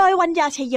โดยวัญญาชยโย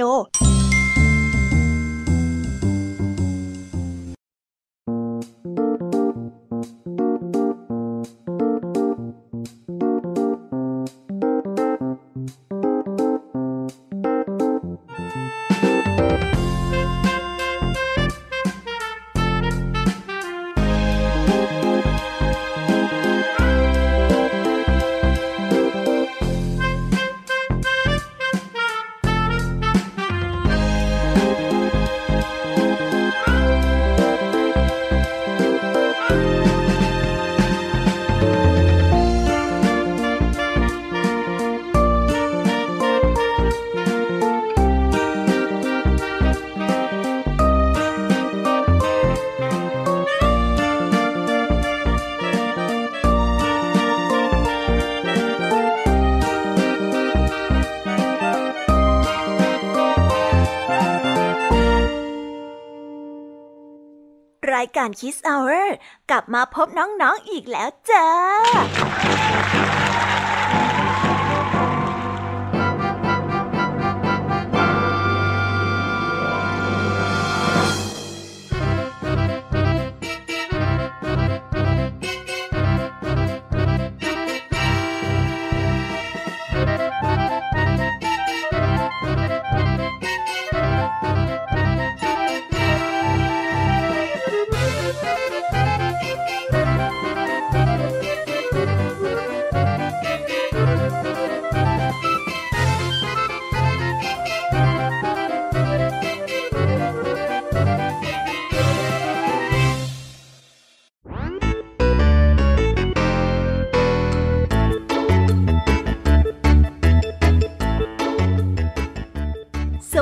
รายการ Kids Hour กลับมาพบน้องๆออีกแล้วจ้า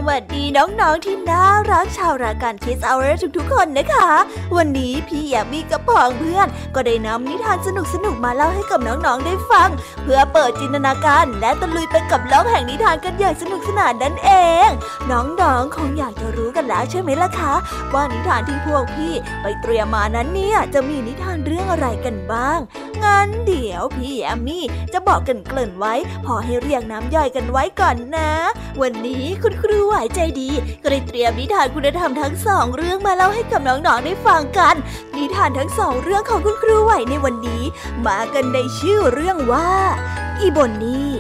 วัสดีน้องๆที่น่ารักชาวรายการคิสเอาร์ทุกๆ คนนะคะ วันนี้พี่แยมมี่กับพองเพื่อน ก็ได้นำนิทานสนุกๆมาเล่าให้กับน้องๆได้ฟัง เพื่อเปิดจินตนาการและตะลุยไปกับโลกแห่งนิทานกันอย่างสนุกสนานนั่นเอง น้องๆคงอยากจะรู้กันแล้วใช่ไหมล่ะคะ ว่านิทานที่พวกพี่ไปเตรียมมานั้นเนี่ยจะมีนิทานเรื่องอะไรกันบ้าง งั้นเดี๋ยวพี่แอมมี่จะบอกกันเกริ่นไว้ พอให้เรียงน้ำย่อยกันไว้ก่อนนะ วันนี้คุณครูไหวใจดี ก็เลยเตรียมนิทานคุณธรรมทั้งสองเรื่องมาเล่าให้กับน้องๆได้ฟังกัน นิทานทั้งสองเรื่องของคุณครูไหวในวันนี้ มากันในชื่อเรื่องว่า อีบนนี่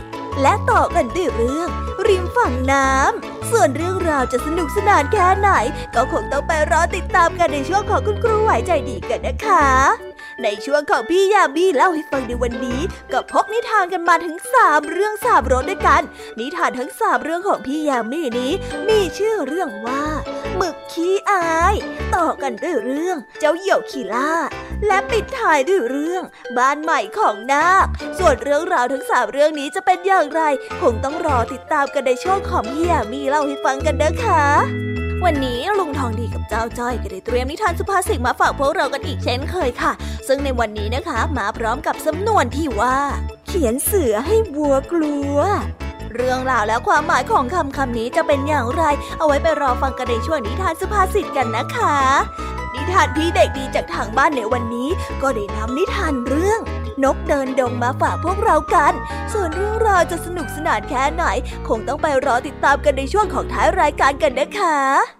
และต่อกันด้วยเรื่อง ริมฝั่งน้ำ ส่วนเรื่องราวจะสนุกสนานแค่ไหน ก็คงต้องไปรอติดตามกันในช่วงของคุณครูไหวใจดีกันนะคะ ในช่วงของพี่ยามีเล่าให้ฟังในวันนี้ก็พกนิทานกันมาถึงสามเรื่องสามรสด้วยกัน นิทานทั้งสามเรื่องของพี่ยามีนี้ มีชื่อเรื่องว่าหมึกขี้อาย ต่อกันด้วยเรื่องเจ้าเหยี่ยวขี้ล่า และปิดท้ายด้วยเรื่องบ้านใหม่ของนาค ส่วนเรื่องราวทั้งสามเรื่องนี้จะเป็นอย่างไร คงต้องรอติดตามกันในช่วงของพี่ยามีเล่าให้ฟังกันนะคะ วันนี้ลุงทองดีกับเจ้าจ้อยก็ได้เตรียมนิทานสุภาษิตมาฝากพวกเรากันอีกเช่นเคยค่ะ ซึ่งในวันนี้นะคะมาพร้อมกับสำนวนที่ว่า เขียนเสือให้วัวกลัว เรื่องราวและความหมายของคำคำนี้จะเป็นอย่างไร เอาไว้ไปรอฟังกันในช่วงนิทานสุภาษิตกันนะคะ นิทานพี่เด็กดีจากทางบ้านในวันนี้ ก็ได้นำนิทานเรื่อง นกเดินดงมาฝากพวกเรากัน ส่วนเรื่องราวจะสนุกสนานแค่ไหน คงต้องไปรอติดตามกันในช่วงของท้ายรายการกันนะคะ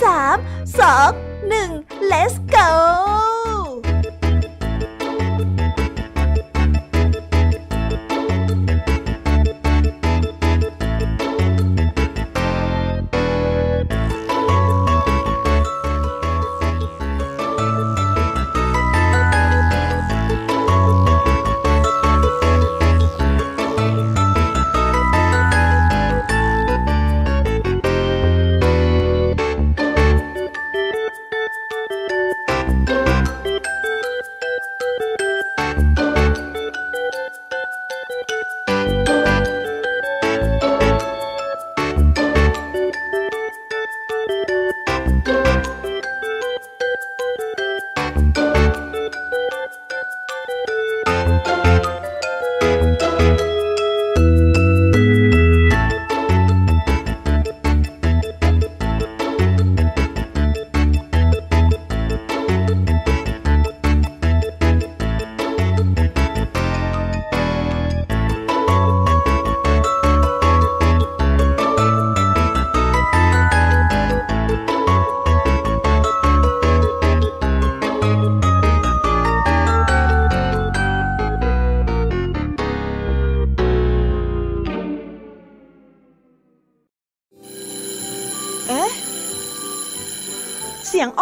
สามสองหนึ่ง let's go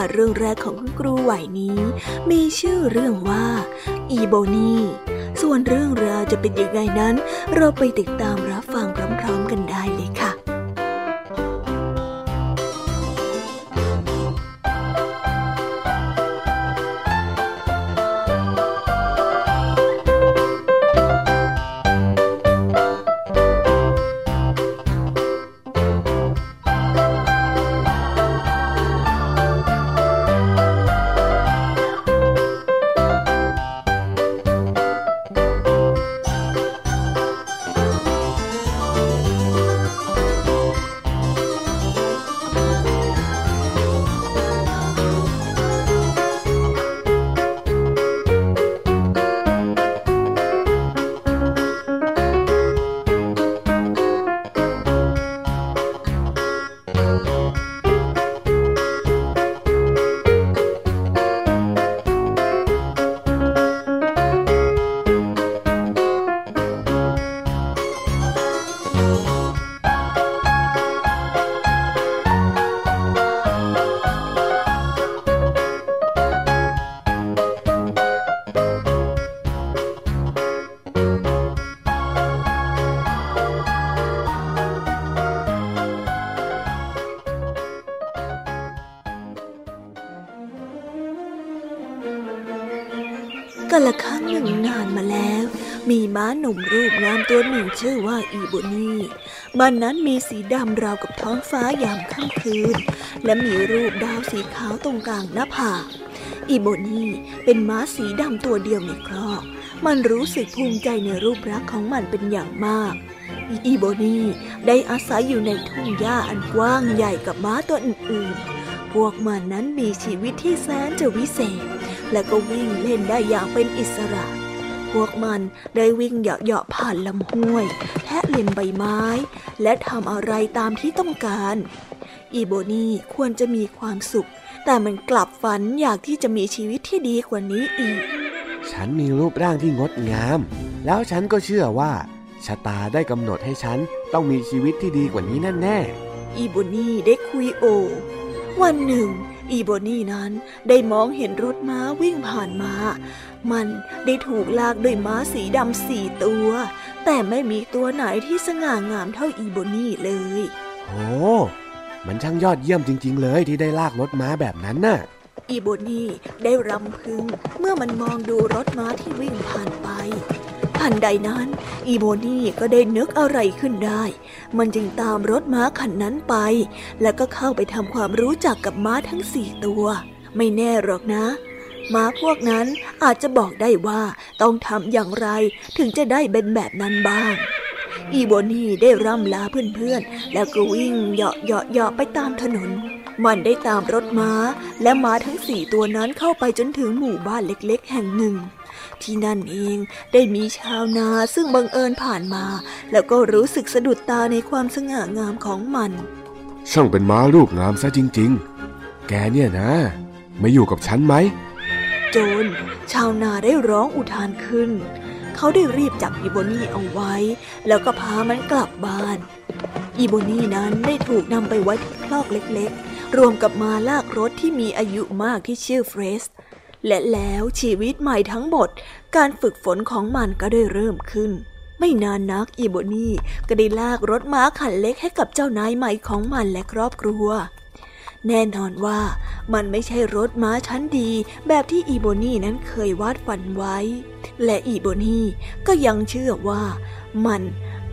าเรื่องแรกของคุณครูไหวนี้ มีชื่อเรื่องว่า อีโบนีส่วนเรื่องราวจะเป็นยังไงนั้น เราไปติดตามรับฟัง หนุ่มรูปงามตัวหนึ่งชื่อว่าอีโบนีมันนั้นมีสีดำราวกับท้องฟ้ายามค่ำคืน และมีรูปดาวสีขาวตรงกลางหน้าผากอีโบนีเป็นม้าสีดำตัวเดียวในครอก มันรู้สึกภูมิใจในรูปรักของมันเป็นอย่างมาก อีโบนีได้อาศัยอยู่ในทุ่งหญ้าอันกว้างใหญ่กับม้าตัวอื่นๆ พวกมันนั้นมีชีวิตที่แสนจะวิเศษ และก็วิ่งเล่นได้อย่างเป็นอิสระ พวกมันได้วิ่งเหาะๆผ่านลำห้วยแทะเล็มใบไม้ และทำอะไรตามที่ต้องการ อีโบนีควรจะมีความสุข แต่มันกลับฝันอยากที่จะมีชีวิตที่ดีกว่านี้อีก ฉันมีรูปร่างที่งดงาม แล้วฉันก็เชื่อว่าชะตาได้กำหนดให้ฉันต้องมีชีวิตที่ดีกว่านี้แน่ๆอีโบนี่ได้คุยโอ วันหนึ่งอีโบนี่นั้นได้มองเห็นรถม้าวิ่งผ่านมา มันได้ถูกลากด้วยม้าสีดำสี่ตัว แต่ไม่มีตัวไหนที่สง่างามเท่าอีโบนี่เลยโอ้มันช่างยอดเยี่ยมจริง ๆ เลยที่ได้ลากรถม้าแบบนั้นน่ะ อีโบนี่ได้รำพึงเมื่อมันมองดูรถม้าที่วิ่งผ่านไปทันใดนั้น อีโบนี่ก็ได้นึกอะไรขึ้นได้ มันจึงตามรถม้าคันนั้นไป แล้วก็เข้าไปทำความรู้จักกับม้าทั้งสี่ตัว ไม่แน่หรอกนะ ม้าพวกนั้นอาจจะบอกได้ว่าต้องทำอย่างไรถึงจะได้เป็นแบบนั้นบ้าง อีโบนี่ได้ร่ำลาเพื่อนๆ แล้วก็วิ่งเหาะเหาะเหาะไปตามถนน มันได้ตามรถม้า และม้าทั้งสี่ตัวนั้นเข้าไปจนถึงหมู่บ้านเล็กๆ แห่งหนึ่ง ที่นั่นเองได้มีชาวนาซึ่งบังเอิญผ่านมา แล้วก็รู้สึกสะดุดตาในความสง่างามของมัน ช่างเป็นม้ารูปงามซะจริง ๆ แกเนี่ยนะมาอยู่กับฉันไหม โจนชาวนาได้ร้องอุทานขึ้น เขาได้รีบจับอีโบนี่เอาไว้ แล้วก็พามันกลับบ้าน อีโบนี่นั้นได้ถูกนำไปไว้ที่คลอกเล็กๆ รวมกับมาลากรถที่มีอายุมากที่ชื่อเฟรสและแล้วชีวิตใหม่ทั้งหมด การฝึกฝนของมันก็ได้เริ่มขึ้น ไม่นานนักอีโบนี่ก็ได้ลากรถม้าคันเล็กให้กับเจ้านายใหม่ของมันและครอบครัว แน่นอนว่ามันไม่ใช่รถม้าชั้นดีแบบที่อีโบนี่นั้นเคยวาดฝันไว้ และอีโบนี่ก็ยังเชื่อว่ามัน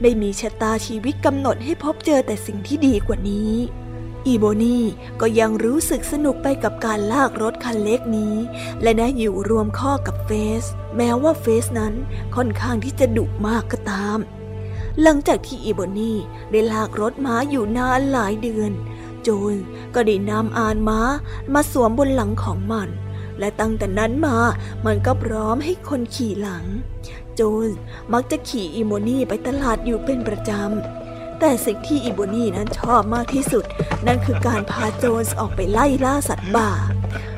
ได้มีชะตาชีวิตกำหนดให้พบเจอแต่สิ่งที่ดีกว่านี้ อีโบนี่ก็ยังรู้สึกสนุกไปกับการลากรถคันเล็กนี้ และได้อยู่รวมข้อกับเฟส แม้ว่าเฟสนั้นค่อนข้างที่จะดุมากก็ตาม หลังจากที่อีโบนี่ได้ลากรถม้าอยู่นานหลายเดือน จนก็ได้นำอานม้ามาสวมบนหลังของมัน และตั้งแต่นั้นมามันก็พร้อมให้คนขี่หลังโจนมักจะขี่อีโมนี่ไปตลาดอยู่เป็นประจำ แต่สิ่งที่อีโบนี่นั้นชอบมากที่สุด นั่นคือการพาโจนส์ออกไปไล่ล่าสัตว์ป่า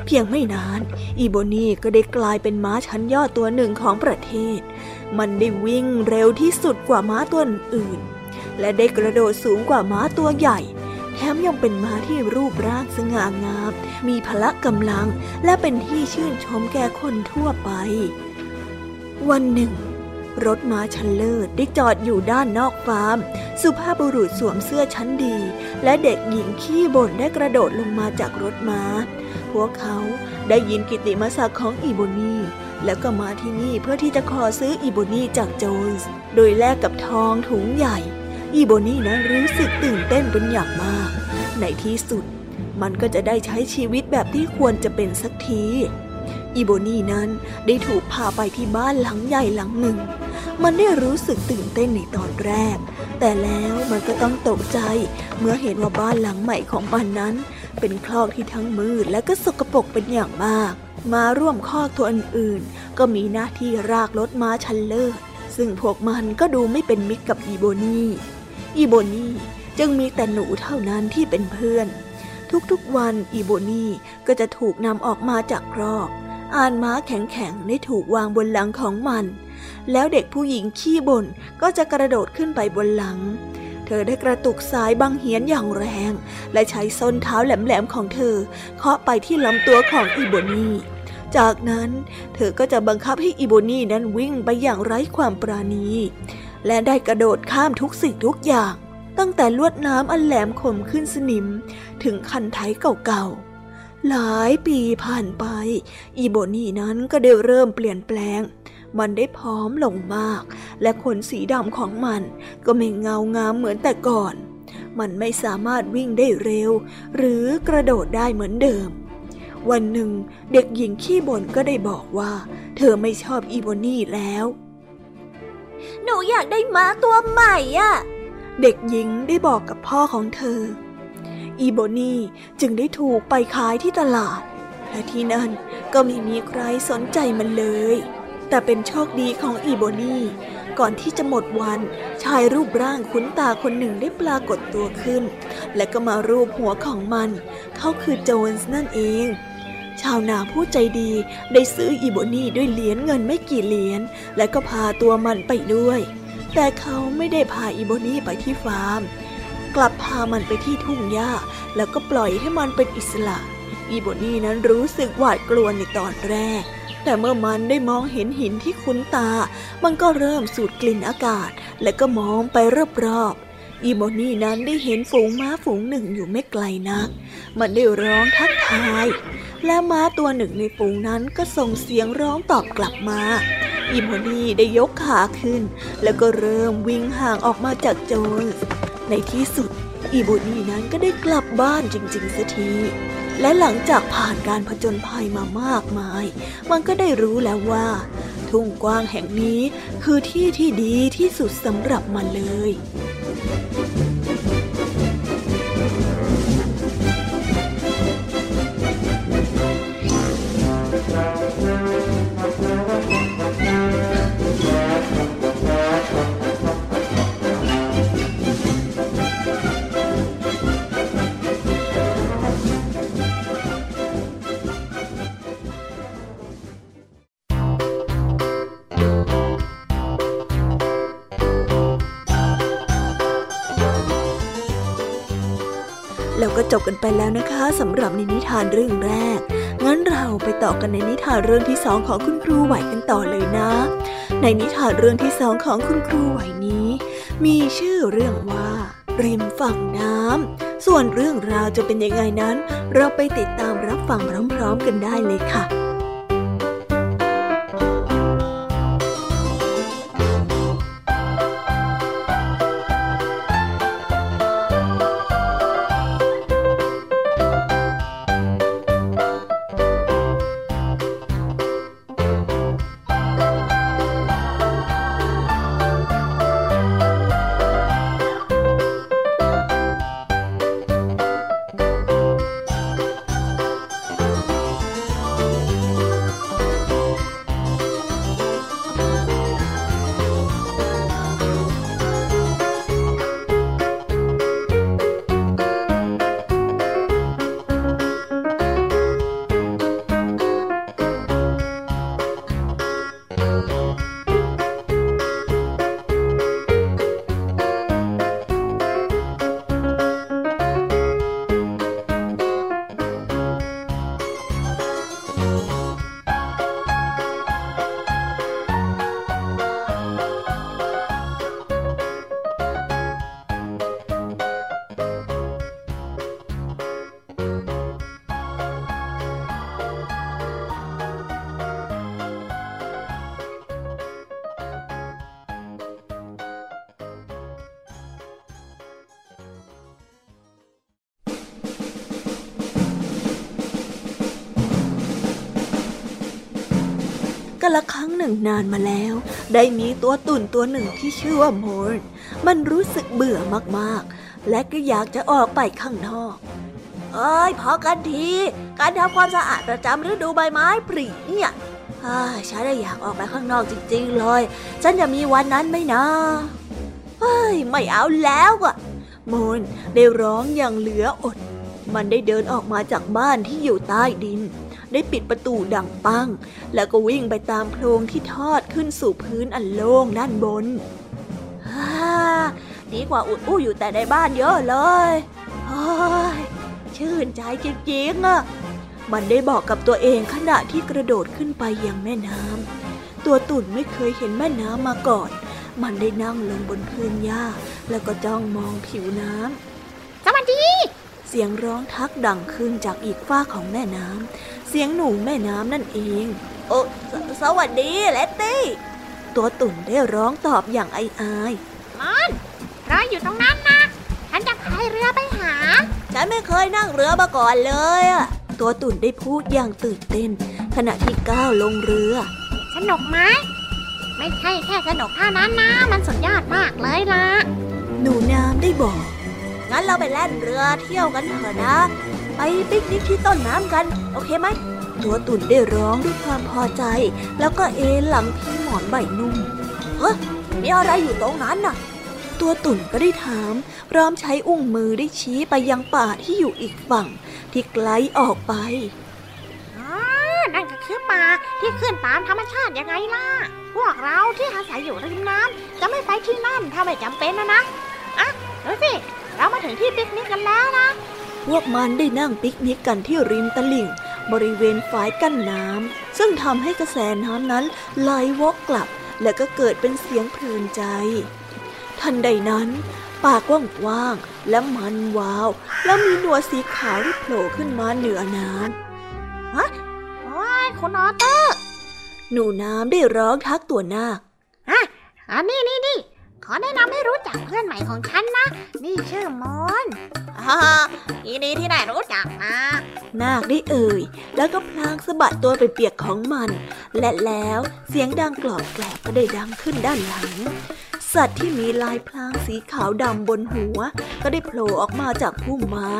เพียงไม่นาน อีโบนี่ก็ได้กลายเป็นม้าชั้นยอดตัวหนึ่งของประเทศ มันได้วิ่งเร็วที่สุดกว่าม้าตัวอื่น และได้กระโดดสูงกว่าม้าตัวใหญ่ แถมยังเป็นม้าที่รูปร่างสง่างาม มีพละกำลังและเป็นที่ชื่นชมแก่คนทั่วไป วันหนึ่ง รถม้าชันเลิศได้จอดอยู่ด้านนอกฟาร์ม สุภาพบุรุษสวมเสื้อชั้นดี และเด็กหญิงขี้บ่นได้กระโดดลงมาจากรถม้า พวกเขาได้ยินกิติมศักดิ์ของอีโบนีแล้วก็มาที่นี่เพื่อที่จะขอซื้ออีโบนีจากโจนส์ โดยแลกกับทองถุงใหญ่ อีโบนี่นั้นรู้สึกตื่นเต้นเป็นอย่างมาก ในที่สุด มันก็จะได้ใช้ชีวิตแบบที่ควรจะเป็นสักที อีโบนี่นั้นได้ถูกพาไปที่บ้านหลังใหญ่หลังหนึ่ง มันได้รู้สึกตื่นเต้นในตอนแรก แต่แล้วมันก็ต้องตกใจ เมื่อเห็นว่าบ้านหลังใหม่ของมันนั้น เป็นคลอกที่ทั้งมืดและก็สกปรกเป็นอย่างมากมาร่วมคอกตัวอื่นๆ ก็มีหน้าที่รากรถม้าชันเลิศซึ่งพวกมันก็ดูไม่เป็นมิตรกับอีโบนี่ อีโบนี่จึงมีแต่หนูเท่านั้นที่เป็นเพื่อน ทุกๆวันอีโบนี่ก็จะถูกนำออกมาจากครอกอ่านม้าแข็งๆได้ถูกวางบนหลังของมัน แล้วเด็กผู้หญิงขี้บ่นก็จะกระโดดขึ้นไปบนหลัง เธอได้กระตุกสายบังเหียนอย่างแรง และใช้ส้นเท้าแหลมๆของเธอ เคาะไปที่ลำตัวของอีโบนี่จากนั้นเธอก็จะบังคับให้อีโบนี่นั้นวิ่งไปอย่างไร้ความปราณี และได้กระโดดข้ามทุกสิ่งทุกอย่าง ตั้งแต่ลวดน้ำอันแหลมคมขึ้นสนิม ถึงคันไถเก่าๆ หลายปีผ่านไป อีโบนี่นั้นก็ได้เริ่มเปลี่ยนแปลง มันได้พร้อมลงมาก และขนสีดำของมัน ก็ไม่เงางามเหมือนแต่ก่อน มันไม่สามารถวิ่งได้เร็ว หรือกระโดดได้เหมือนเดิมวันหนึ่งเด็กหญิงขี้บ่นก็ได้บอกว่า เธอไม่ชอบอีโบนี่แล้ว หนูอยากได้ม้าตัวใหม่อะเด็กหญิงได้บอกกับพ่อของเธอ อีโบนี่จึงได้ถูกไปขายที่ตลาด และที่นั่นก็ไม่มีใครสนใจมันเลย แต่เป็นโชคดีของอีโบนี่ ก่อนที่จะหมดวัน ชายรูปร่างคุ้นตาคนหนึ่งได้ปรากฏตัวขึ้น และก็มารูปหัวของมัน เขาคือโจนส์นั่นเอง ชาวนาผู้ใจดีได้ซื้ออีโบนี่ด้วยเหรียญเงินไม่กี่เหรียญและก็พาตัวมันไปด้วย แต่เขาไม่ได้พาอีโบนี่ไปที่ฟาร์ม กลับพามันไปที่ทุ่งหญ้า แล้วก็ปล่อยให้มันเป็นอิสระ อีโบนี่นั้นรู้สึกหวาดกลัวในตอนแรก แต่เมื่อมันได้มองเห็นหินที่คุ้นตา มันก็เริ่มสูดกลิ่นอากาศ และก็มองไปรอบๆ อีโบนี่นั้นได้เห็นฝูงม้าฝูงหนึ่งอยู่ไม่ไกลนัก มันได้ร้องทักทาย และม้าตัวหนึ่งในฝูงนั้นก็ส่งเสียงร้องตอบกลับมาอีโบนี่ได้ยกขาขึ้น แล้วก็เริ่มวิ่งห่างออกมาจากโจรในที่สุด อีโบนี่นั้นก็ได้กลับบ้านจริงๆสักที และหลังจากผ่านการผจญภัยมามากมาย มันก็ได้รู้แล้วว่า ทุ่งกว้างแห่งนี้คือที่ที่ดีที่สุดสำหรับมันเลย จบกันไปแล้วนะคะสำหรับในนิทานเรื่องแรก งั้นเราไปต่อกันในนิทานเรื่องที่สองของคุณครูไหวกันต่อเลยนะ ในนิทานเรื่องที่สองของคุณครูไหวนี้ มีชื่อเรื่องว่า ริมฝั่งน้ำส่วนเรื่องราวจะเป็นยังไงนั้น เราไปติดตามรับฟังพร้อมๆกันได้เลยค่ะ กันละครั้งหนึ่งนานมาแล้ว ได้มีตัวตุ่นตัวหนึ่งที่ชื่อว่าโมนมันรู้สึกเบื่อมากๆ และก็อยากจะออกไปข้างนอก เอ้ยพอกันที การทำความสะอาดประจำฤดูใบไม้ผลิเนี่ยฉันได้อยากออกไปข้างนอกจริงๆเลย ฉันจะมีวันนั้นไหมนะเฮ้ยไม่เอาแล้วอะโมนได้ร้องอย่างเหลืออด มันได้เดินออกมาจากบ้านที่อยู่ใต้ดิน ได้ปิดประตูดังปัง แล้วก็วิ่งไปตามโพรงที่ทอดขึ้นสู่พื้นอันโล่งด้านบนฮ่าดีกว่าอุดอู้อยู่แต่ในบ้านเยอะเลยเฮ้ยชื่นใจจริงๆอะมันได้บอกกับตัวเองขณะที่กระโดดขึ้นไปยังแม่น้ำตัวตุ่นไม่เคยเห็นแม่น้ำมาก่อน มันได้นั่งลงบนพื้นหญ้า แล้วก็จ้องมองผิวน้ำสวัสดีสเสียงร้องทักดังขึ้นจากอีกฝ้าของแม่น้ำ เสียงหนูแม่น้ำนั่นเอง โอ้สสวัสดีเลตตี้ ตัวตุ่นได้ร้องตอบอย่างอายอายมอนรออยู่ตรงนั้นนะฉันจะพายเรือไปหา ฉันไม่เคยนั่งเรือมาก่อนเลยอะตัวตุ่นได้พูดอย่างตื่นเต้น ขณะที่ก้าวลงเรือ สนุกไหมไม่ใช่แค่สนุกเท่านั้นนะ มันสุดยอดมากเลยล่ะ หนูน้ำได้บอก งั้นเราไปแล่นเรือเที่ยวกันเถอะนะ ไปปิกนิกที่ต้นน้ำกัน โอเคไหมตัวตุ่นได้ร้องด้วยความพอใจ แล้วก็เอนหลังพิงหมอนใบนุ่มเฮ้ยมีอะไรอยู่ตรงนั้นน่ะ ตัวตุ่นก็ได้ถามพร้อมใช้อุ้งมือได้ชี้ไปยังป่าที่อยู่อีกฝั่ง ที่ไกลออกไปนั่นก็คือป่าที่ขึ้นตามธรรมชาติยังไงล่ะ พวกเราที่อาศัยอยู่ริมน้ำจะไม่ไปที่นั่นถ้าไม่จำเป็นนะนะอะดูสิ เรามาถึงที่ปิกนิกกันแล้วนะ พวกมันได้นั่งปิกนิกกันที่ริมตลิ่ง บริเวณฝายกั้นน้ำซึ่งทำให้กระแสน้ำนั้นไหลวกกลับ และก็เกิดเป็นเสียงเพลินใจ ทันใดนั้นปากว้างๆและมันวาว แล้วมีหนวดสีขาวที่โผล่ขึ้นมาเหนือน้ำโอ้ยคุณออเตอร์ หนูน้ำได้ร้องทักตัวนาคอะอันนี้นี่นี่ ขอแนะนำให้รู้จักเพื่อนใหม่ของฉันนะ นี่ชื่อมอนฮ่ายินดีที่ได้รู้จักนะ นาคได้เอ่ย แล้วก็พลางสะบัดตัวไปเปียกของมัน และแล้วเสียงดังกรอบแกรบก็ได้ดังขึ้นด้านหลัง สัตว์ที่มีลายพลางสีขาวดำบนหัว ก็ได้โผล่ออกมาจากพุ่มไม้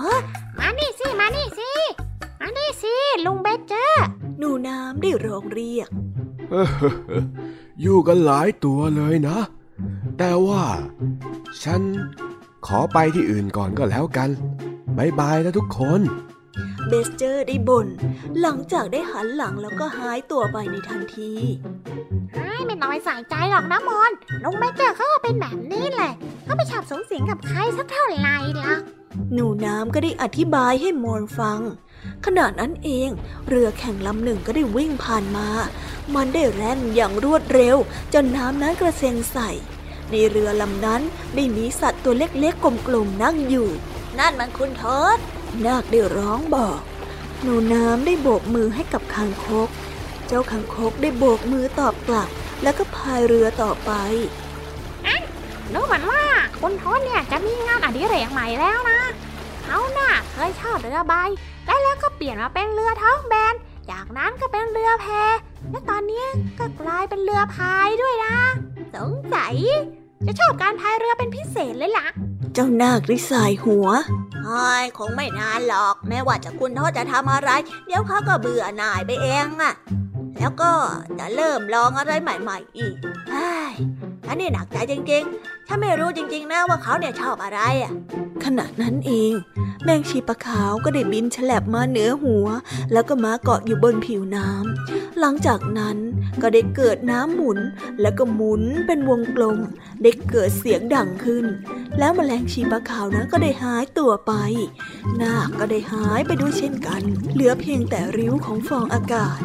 ฮะมานี่สิ มานี่สิ มานี่สิ ลุงเบเจอร์หนูน้ำได้ร้องเรียกอยู่กันหลายตัวเลยนะ แต่ว่า ฉันขอไปที่อื่นก่อนก็แล้วกัน bye bye นะทุกคนเบเจอร์ได้บ่นหลังจากได้หันหลังแล้วก็หายตัวไปในทันทีไอ้ไม่น้อยใส่ใจหรอกนะมอนลุงเบเจอร์เขาก็เป็นแบบนี้แหละเขาไม่ชอบสูงสิงกับใครสักเท่าไหร่หรอกหนูน้ำก็ได้อธิบายให้มอนฟัง ขณะนั้นเอง เรือแข่งลำหนึ่งก็ได้วิ่งผ่านมา มันได้แล่นอย่างรวดเร็ว จนน้ำนั้นกระเซ็นใส่ ในเรือลำนั้นได้มีสัตว์ตัวเล็กๆกลมๆนั่งอยู่ นั่นมันคุณทศนาคได้ร้องบอก หนูน้ำได้โบกมือให้กับคางคก เจ้าคางคกได้โบกมือตอบกลับ แล้วก็พายเรือต่อไปรู้เหมือนว่าคุณทศเนี่ยจะมีงานอดิเรกใหม่แล้วนะ เขาหน่ะเคยชอบเรือใบ แล้วแล้วก็เปลี่ยนมาเป็นเรือท้องแบน จากนั้นก็เป็นเรือแพ และตอนนี้ก็กลายเป็นเรือพายด้วยนะ สงสัย จะชอบการพายเรือเป็นพิเศษเลยล่ะ เจ้านาคได้สายหัวไอ้คงไม่นานหรอกแม้ว่าจะคุณทศจะทำอะไร เดี๋ยวเขาก็เบื่อหน่ายไปเองอะแล้วก็จะเริ่มลองอะไรใหม่ ๆ อีกไอ้ฉันนี่หนักใจจริงๆ ฉันไม่รู้จริง ๆนะว่าเขาเนี่ยชอบอะไรอะขณะนั้นเอง แมงชีปะขาวก็ได้บินฉลับมาเหนือหัว แล้วก็มาเกาะอยู่บนผิวน้ำหลังจากนั้นก็ได้เกิดน้ำหมุน แล้วก็หมุนเป็นวงกลม ได้เกิดเสียงดังขึ้น แล้วแมลงชีปะขาวนั้นก็ได้หายตัวไป นากก็ได้หายไปด้วยเช่นกัน เหลือเพียงแต่ริ้วของฟองอากาศ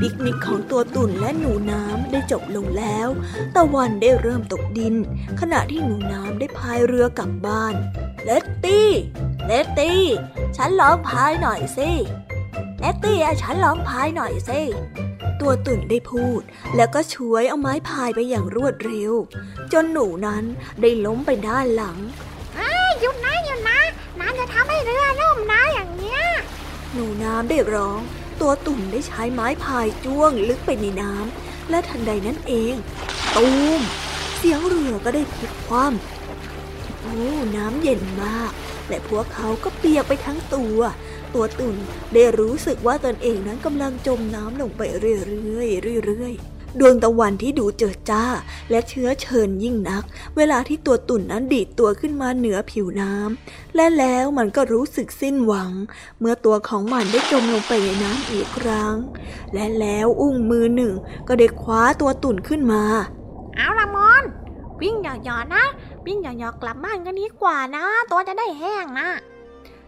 ปิกนิกของตัวตุ่นและหนูน้ำได้จบลงแล้ว ตะวันได้เริ่มตกดิน ขณะที่หนูน้ำได้พายเรือกลับบ้าน เลตตี้ เลตตี้ ฉันลองพายหน่อยสิเลตตี้อะฉันลองพายหน่อยสิตัวตุ่นได้พูด แล้วก็ช่วยเอาไม้พายไปอย่างรวดเร็ว จนหนูนั้นได้ล้มไปด้านหลังหยุดนะหยุดนะน้ำจะทำให้เรือล่มนะอย่างเนี้ยหนูน้ำได้ร้อง ตัวตุ่นได้ใช้ไม้พายจ้วงลึกไปในน้ำและทันใดนั้นเอง ตูม เสียงเรือก็ได้พลิกคว่ำโอ้น้ำเย็นมาก และพวกเขาก็เปียกไปทั้งตัว ตัวตุ่นได้รู้สึกว่าตนเองนั้นกำลังจมน้ำลงไปเรื่อยๆเรื่อยๆดวงตะวันที่ดูเจิดจ้า และเชื้อเชิญยิ่งนัก เวลาที่ตัวตุ่นนั้นดีดตัวขึ้นมาเหนือผิวน้ำและแล้วมันก็รู้สึกสิ้นหวัง เมื่อตัวของมันได้จมลงไปในน้ำอีกครั้ง และแล้วอุ้งมือหนึ่งก็ได้คว้าตัวตุ่นขึ้นมา เอาละมอน วิ่งหย่อๆนะ วิ่งหย่อๆกลับบ้านกันดีกว่านะ ตัวจะได้แห้งนะ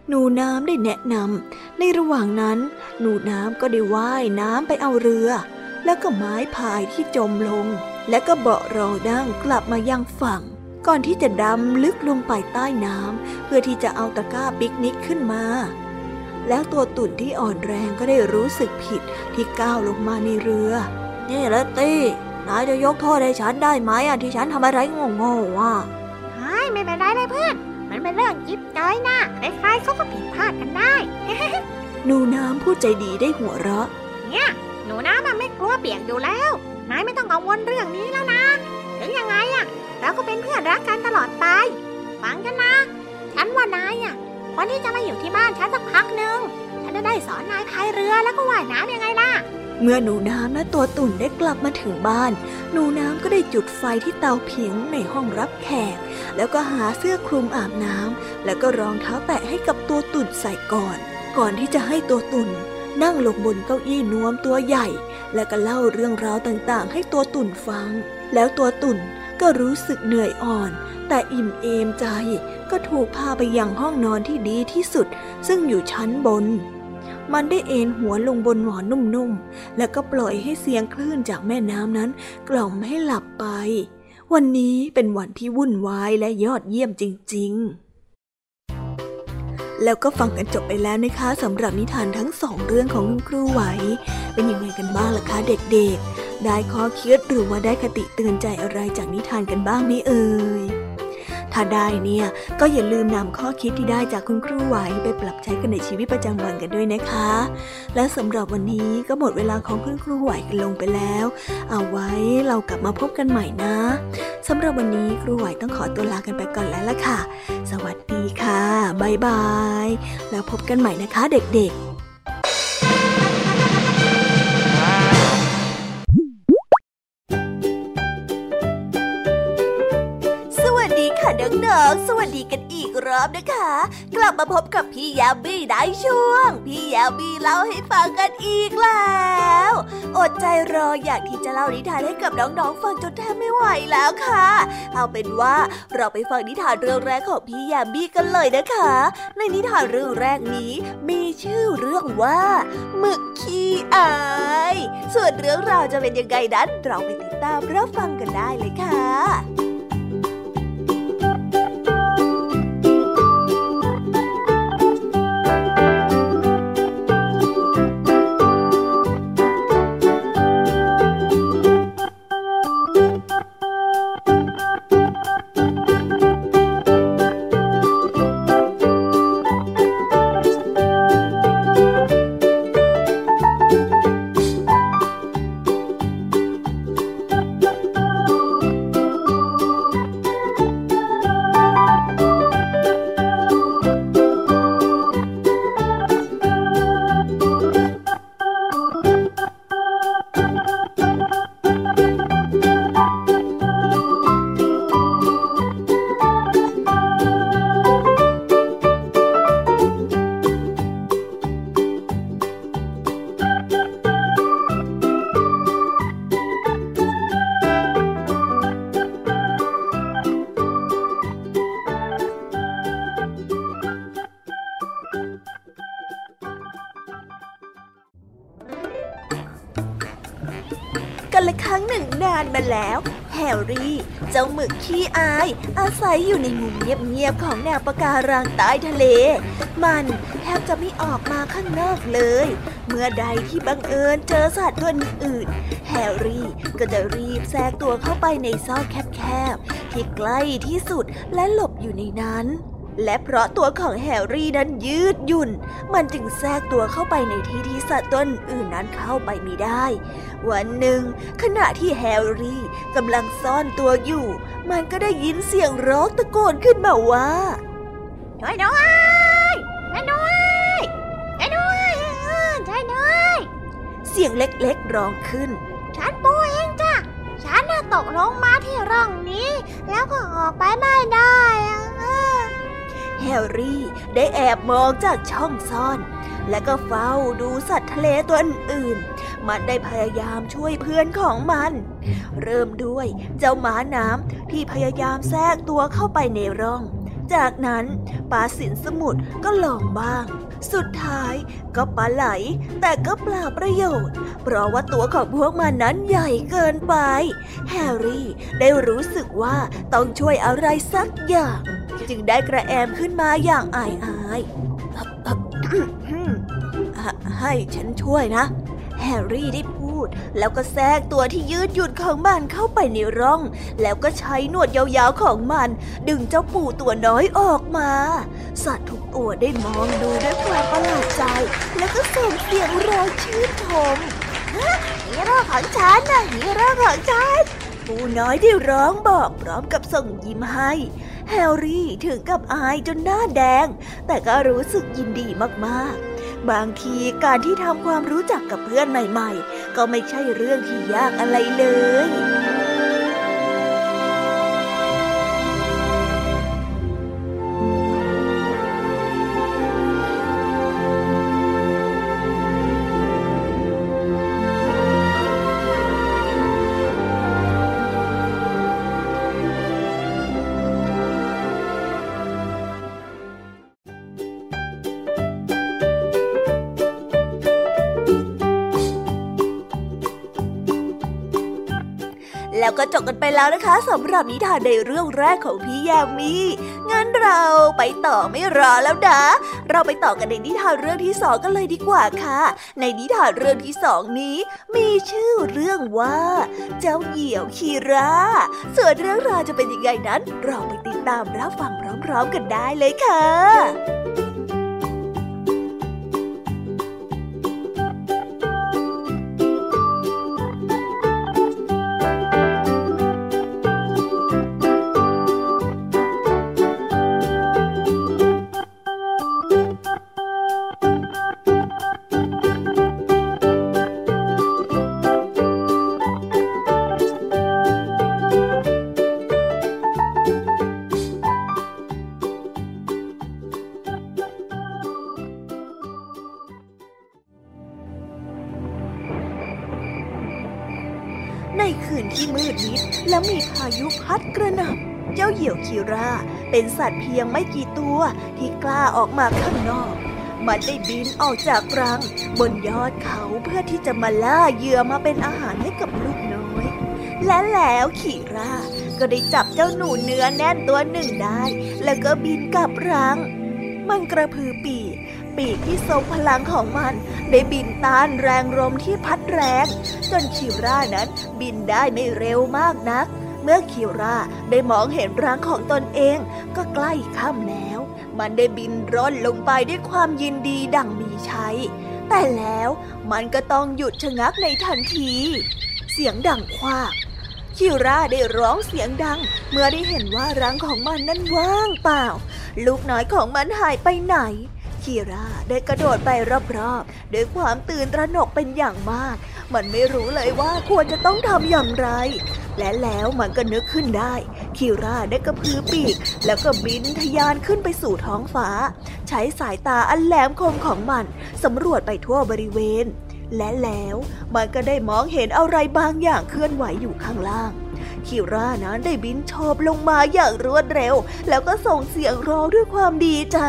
หนูน้ำได้แนะนำในระหว่างนั้น หนูน้ำก็ได้ว่ายน้ำไปเอาเรือ แล้วก็ไม้พายที่จมลง และก็เบาะรอดั้งกลับมายังฝั่ง ก่อนที่จะดำลึกลงไปใต้น้ำเพื่อที่จะเอาตะกร้าปิกนิกขึ้นมา แล้วตัวตุ่นที่อ่อนแรงก็ได้รู้สึกผิดที่ก้าวลงมาในเรือ นี่ละตี้ นายจะยกโทษให้ฉันได้ไหมอะที่ฉันทำอะไรโง่ๆอะเฮ้ยไม่เป็นไรเลยเพื่อน มันเป็นเรื่องจิ๊บจ้อยนะใครๆเขาก็ผิดพลาดกันได้หนูน้ำผู้ใจดีได้หัวเราะ เนี่ย หนูน้ำมันไม่กลัวเปียกอยู่แล้ว นายไม่ต้องกังวลเรื่องนี้แล้วนะ ถึงยังไงอะเราก็เป็นเพื่อนรักกันตลอดไปฟังกันนะ ฉันว่านายอะวันที่จะมาอยู่ที่บ้านฉันสักพักหนึ่งฉันจะได้สอนนายพายเรือแล้วก็ว่ายน้ำยังไงล่ะ เมื่อหนูน้ำและตัวตุ่นได้กลับมาถึงบ้าน หนูน้ำก็ได้จุดไฟที่เตาผิงในห้องรับแขก แล้วก็หาเสื้อคลุมอาบน้ำแล้วก็รองเท้าแตะให้กับตัวตุ่นใส่ก่อน ก่อนที่จะให้ตัวตุ่นนั่งลงบนเก้าอี้นวมตัวใหญ่ แล้วก็เล่าเรื่องราวต่างๆ ให้ตัวตุ่นฟัง แล้วตัวตุ่นก็รู้สึกเหนื่อยอ่อน แต่อิ่มเอมใจก็ถูกพาไปยังห้องนอนที่ดีที่สุด ซึ่งอยู่ชั้นบน มันได้เอนหัวลงบนหมอนนุ่มๆ แล้วก็ปล่อยให้เสียงคลื่นจากแม่น้ำนั้น กล่อมให้หลับไป วันนี้เป็นวันที่วุ่นวายและยอดเยี่ยมจริง ๆแล้วก็ฟังกันจบไปแล้วนะคะสำหรับนิทานทั้งสองเรื่องของคุณครูไหว เป็นยังไงกันบ้างล่ะคะเด็กๆ ได้ข้อคิดหรือว่าได้คติเตือนใจอะไรจากนิทานกันบ้างไหมเอ่ย ถ้าได้เนี่ยก็อย่าลืมนำข้อคิดที่ได้จากคุณครูไหวไปปรับใช้กันในชีวิตประจำวันกันด้วยนะคะ และสำหรับวันนี้ก็หมดเวลาของคุณครูไหวกันลงไปแล้ว เอาไว้เรากลับมาพบกันใหม่นะสำหรับวันนี้ครูไหวต้องขอตัวลากันไปก่อนแล้วล่ะค่ะ สวัสดีค่ะบ๊ายบาย แล้วพบกันใหม่นะคะเด็กๆ สวัสดีกันอีกรอบนะคะ กลับมาพบกับพี่ยามีได้ช่วง พี่ยามีเล่าให้ฟังกันอีกแล้ว อดใจรออยากที่จะเล่านิทานให้กับน้องๆฟังจนแทบไม่ไหวแล้วค่ะ เอาเป็นว่าเราไปฟังนิทานเรื่องแรกของพี่ยามีกันเลยนะคะ ในนิทานเรื่องแรกนี้มีชื่อเรื่องว่าหมึกขี้อาย ส่วนเรื่องราวจะเป็นยังไงนั้นเราไปติดตามรับฟังกันได้เลยค่ะ ปะการังใต้ทะเล มันแทบจะไม่ออกมาข้างนอกเลย เมื่อใดที่บังเอิญเจอสัตว์ตัวอื่น แฮร์รี่ก็จะรีบแทรกตัวเข้าไปในซอกแคบๆที่ใกล้ที่สุดและหลบอยู่ในนั้นและเพราะตัวของแฮร์รี่นั้นยืดหยุ่น มันจึงแทรกตัวเข้าไปในที่ที่สัตว์ตัวอื่นนั้นเข้าไปไม่ได้ วันหนึ่ง ขณะที่แฮร์รี่กำลังซ่อนตัวอยู่ มันก็ได้ยินเสียงร้องตะโกนขึ้นมาว่า ช่วยด้วยช่วยด้วยช่วยด้วยเออช่วยด้วยเสียงเล็กๆร้องขึ้น ฉันปูเองจ้ะ ฉันน่ะตกลงมาที่ร่องนี้ แล้วก็ออกไปไม่ได้อะเออแฮร์รี่ได้แอบมองจากช่องซ่อน และก็เฝ้าดูสัตว์ทะเลตัวอื่นๆมันได้พยายามช่วยเพื่อนของมัน เริ่มด้วยเจ้าหมาน้ำที่พยายามแทรกตัวเข้าไปในร่อง จากนั้นปลาสินสมุทรก็ลองบ้าง สุดท้ายก็ปลาไหล แต่ก็เปล่าประโยชน์ เพราะว่าตัวของพวกมันนั้นใหญ่เกินไป แฮร์รี่ได้รู้สึกว่าต้องช่วยอะไรสักอย่าง จึงได้กระแอมขึ้นมาอย่างอายอายให้ฉันช่วยนะ แฮร์รี่ได้พูด แล้วก็แทรกตัวที่ยืดหยุ่นของมันเข้าไปในร่อง แล้วก็ใช้หนวดยาวๆของมัน ดึงเจ้าปูตัวน้อยออกมา สัตว์ทุกตัวได้มองดูด้วยความประหลาดใจ แล้วก็ส่งเสียงร้องชื่นชมฮีโร่ของฉันนะฮีโร่ของฉันปูน้อยได้ร้องบอกพร้อมกับส่งยิ้มให้แฮร์รี่ถึงกับอายจนหน้าแดง แต่ก็รู้สึกยินดีมากๆ บางทีการที่ทำความรู้จักกับเพื่อนใหม่ ๆ ก็ไม่ใช่เรื่องที่ยากอะไรเลย แล้วก็จบกันไปแล้วนะคะสำหรับนิทานในเรื่องแรกของพี่แยมมี่งั้นเราไปต่อไม่รอแล้วนะ เราไปต่อกันในนิทานเรื่องที่สองกันเลยดีกว่าค่ะ ในนิทานเรื่องที่สองนี้ มีชื่อเรื่องว่า เจ้าเหี่ยวคีราส่วนเรื่องราวจะเป็นยังไงนั้น เราไปติดตามรับฟังพร้อมๆกันได้เลยค่ะ เป็นสัตว์เพียงไม่กี่ตัวที่กล้าออกมาข้างนอก มันได้บินออกจากรัง บนยอดเขาเพื่อที่จะมาล่าเหยื่อมาเป็นอาหารให้กับลูกน้อย และแล้วขี่ราก็ได้จับเจ้าหนูเนื้อแน่นตัวหนึ่งได้ แล้วก็บินกลับรัง มันกระพือปีกปีกที่ทรงพลังของมันได้บินต้านแรงลมที่พัดแรง จนคิรานั้นบินได้ไม่เร็วมากนัก เมื่อคิราได้มองเห็นรังของตนเอง ก็ใกล้ค่ำแล้ว มันได้บินร่อนลงไปด้วยความยินดีดังมีชัย แต่แล้วมันก็ต้องหยุดชะงักในทันที เสียงดังควากคิราได้ร้องเสียงดัง เมื่อได้เห็นว่ารังของมันนั้นว่างเปล่า ลูกน้อยของมันหายไปไหนคีราได้กระโดดไปรอบๆด้วยความตื่นตระหนกเป็นอย่างมาก มันไม่รู้เลยว่าควรจะต้องทำอย่างไร และแล้วมันก็นึกขึ้นได้คีราได้กระพือปีก แล้วก็บินทยานขึ้นไปสู่ท้องฟ้า ใช้สายตาอันแหลมคมของมันสำรวจไปทั่วบริเวณ และแล้วมันก็ได้มองเห็นอะไรบางอย่างเคลื่อนไหวอยู่ข้างล่างคิรานั้นได้บินโฉบลงมาอย่างรวดเร็ว แล้วก็ส่งเสียงร้องด้วยความดีใจ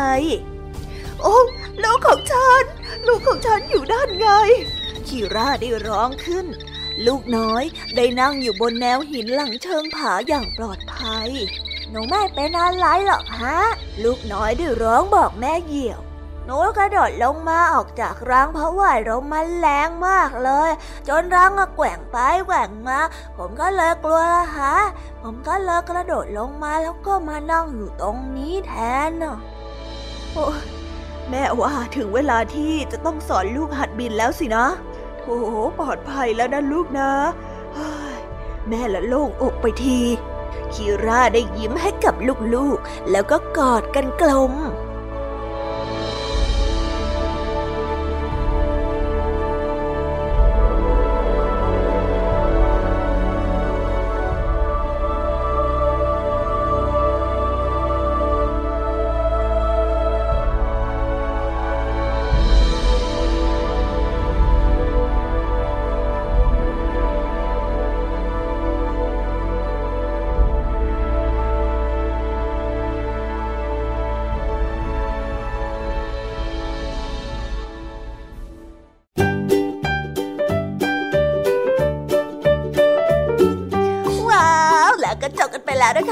โอ้ลูกของฉัน ลูกของฉันอยู่ด้านไงคีราได้ร้องขึ้น ลูกน้อยได้นั่งอยู่บนแนวหินหลังเชิงผาอย่างปลอดภัย หนูไม่เป็นอะไรหรอกฮะ ลูกน้อยได้ร้องบอกแม่เหี่ยว หนูกระโดดลงมาออกจากรังเพราะว่าลมมันแรงมากเลย จนรังก็แกว่งไปแกว่งมา ผมก็เลยกลัวละฮะ ผมก็เลยกระโดดลงมาแล้วก็มานั่งอยู่ตรงนี้แทนน่ะโอ้แม่ว่าถึงเวลาที่จะต้องสอนลูกหัดบินแล้วสินะ โถปลอดภัยแล้วนะลูกนะแม่ละโล่งอกไปทีคีร่าได้ยิ้มให้กับลูกๆ แล้วก็กอดกันกลม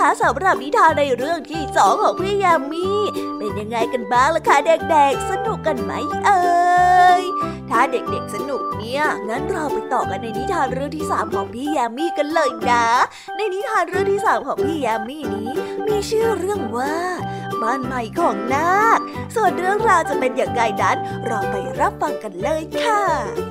นะคะสำหรับนิทานในเรื่องที่สองของพี่ยามีเป็นยังไงกันบ้างล่ะคะเด็กๆ สนุกกันไหมเอ่ยถ้าเด็กๆสนุกเนี่ยงั้นเราไปต่อกันในนิทานเรื่องที่สามของพี่ยามีกันเลยนะ ในนิทานเรื่องที่สามของพี่ยามีนี้ มีชื่อเรื่องว่าบ้านใหม่ของนาคส่วนเรื่องราวจะเป็นอย่างไรนั้น เราไปรับฟังกันเลยค่ะ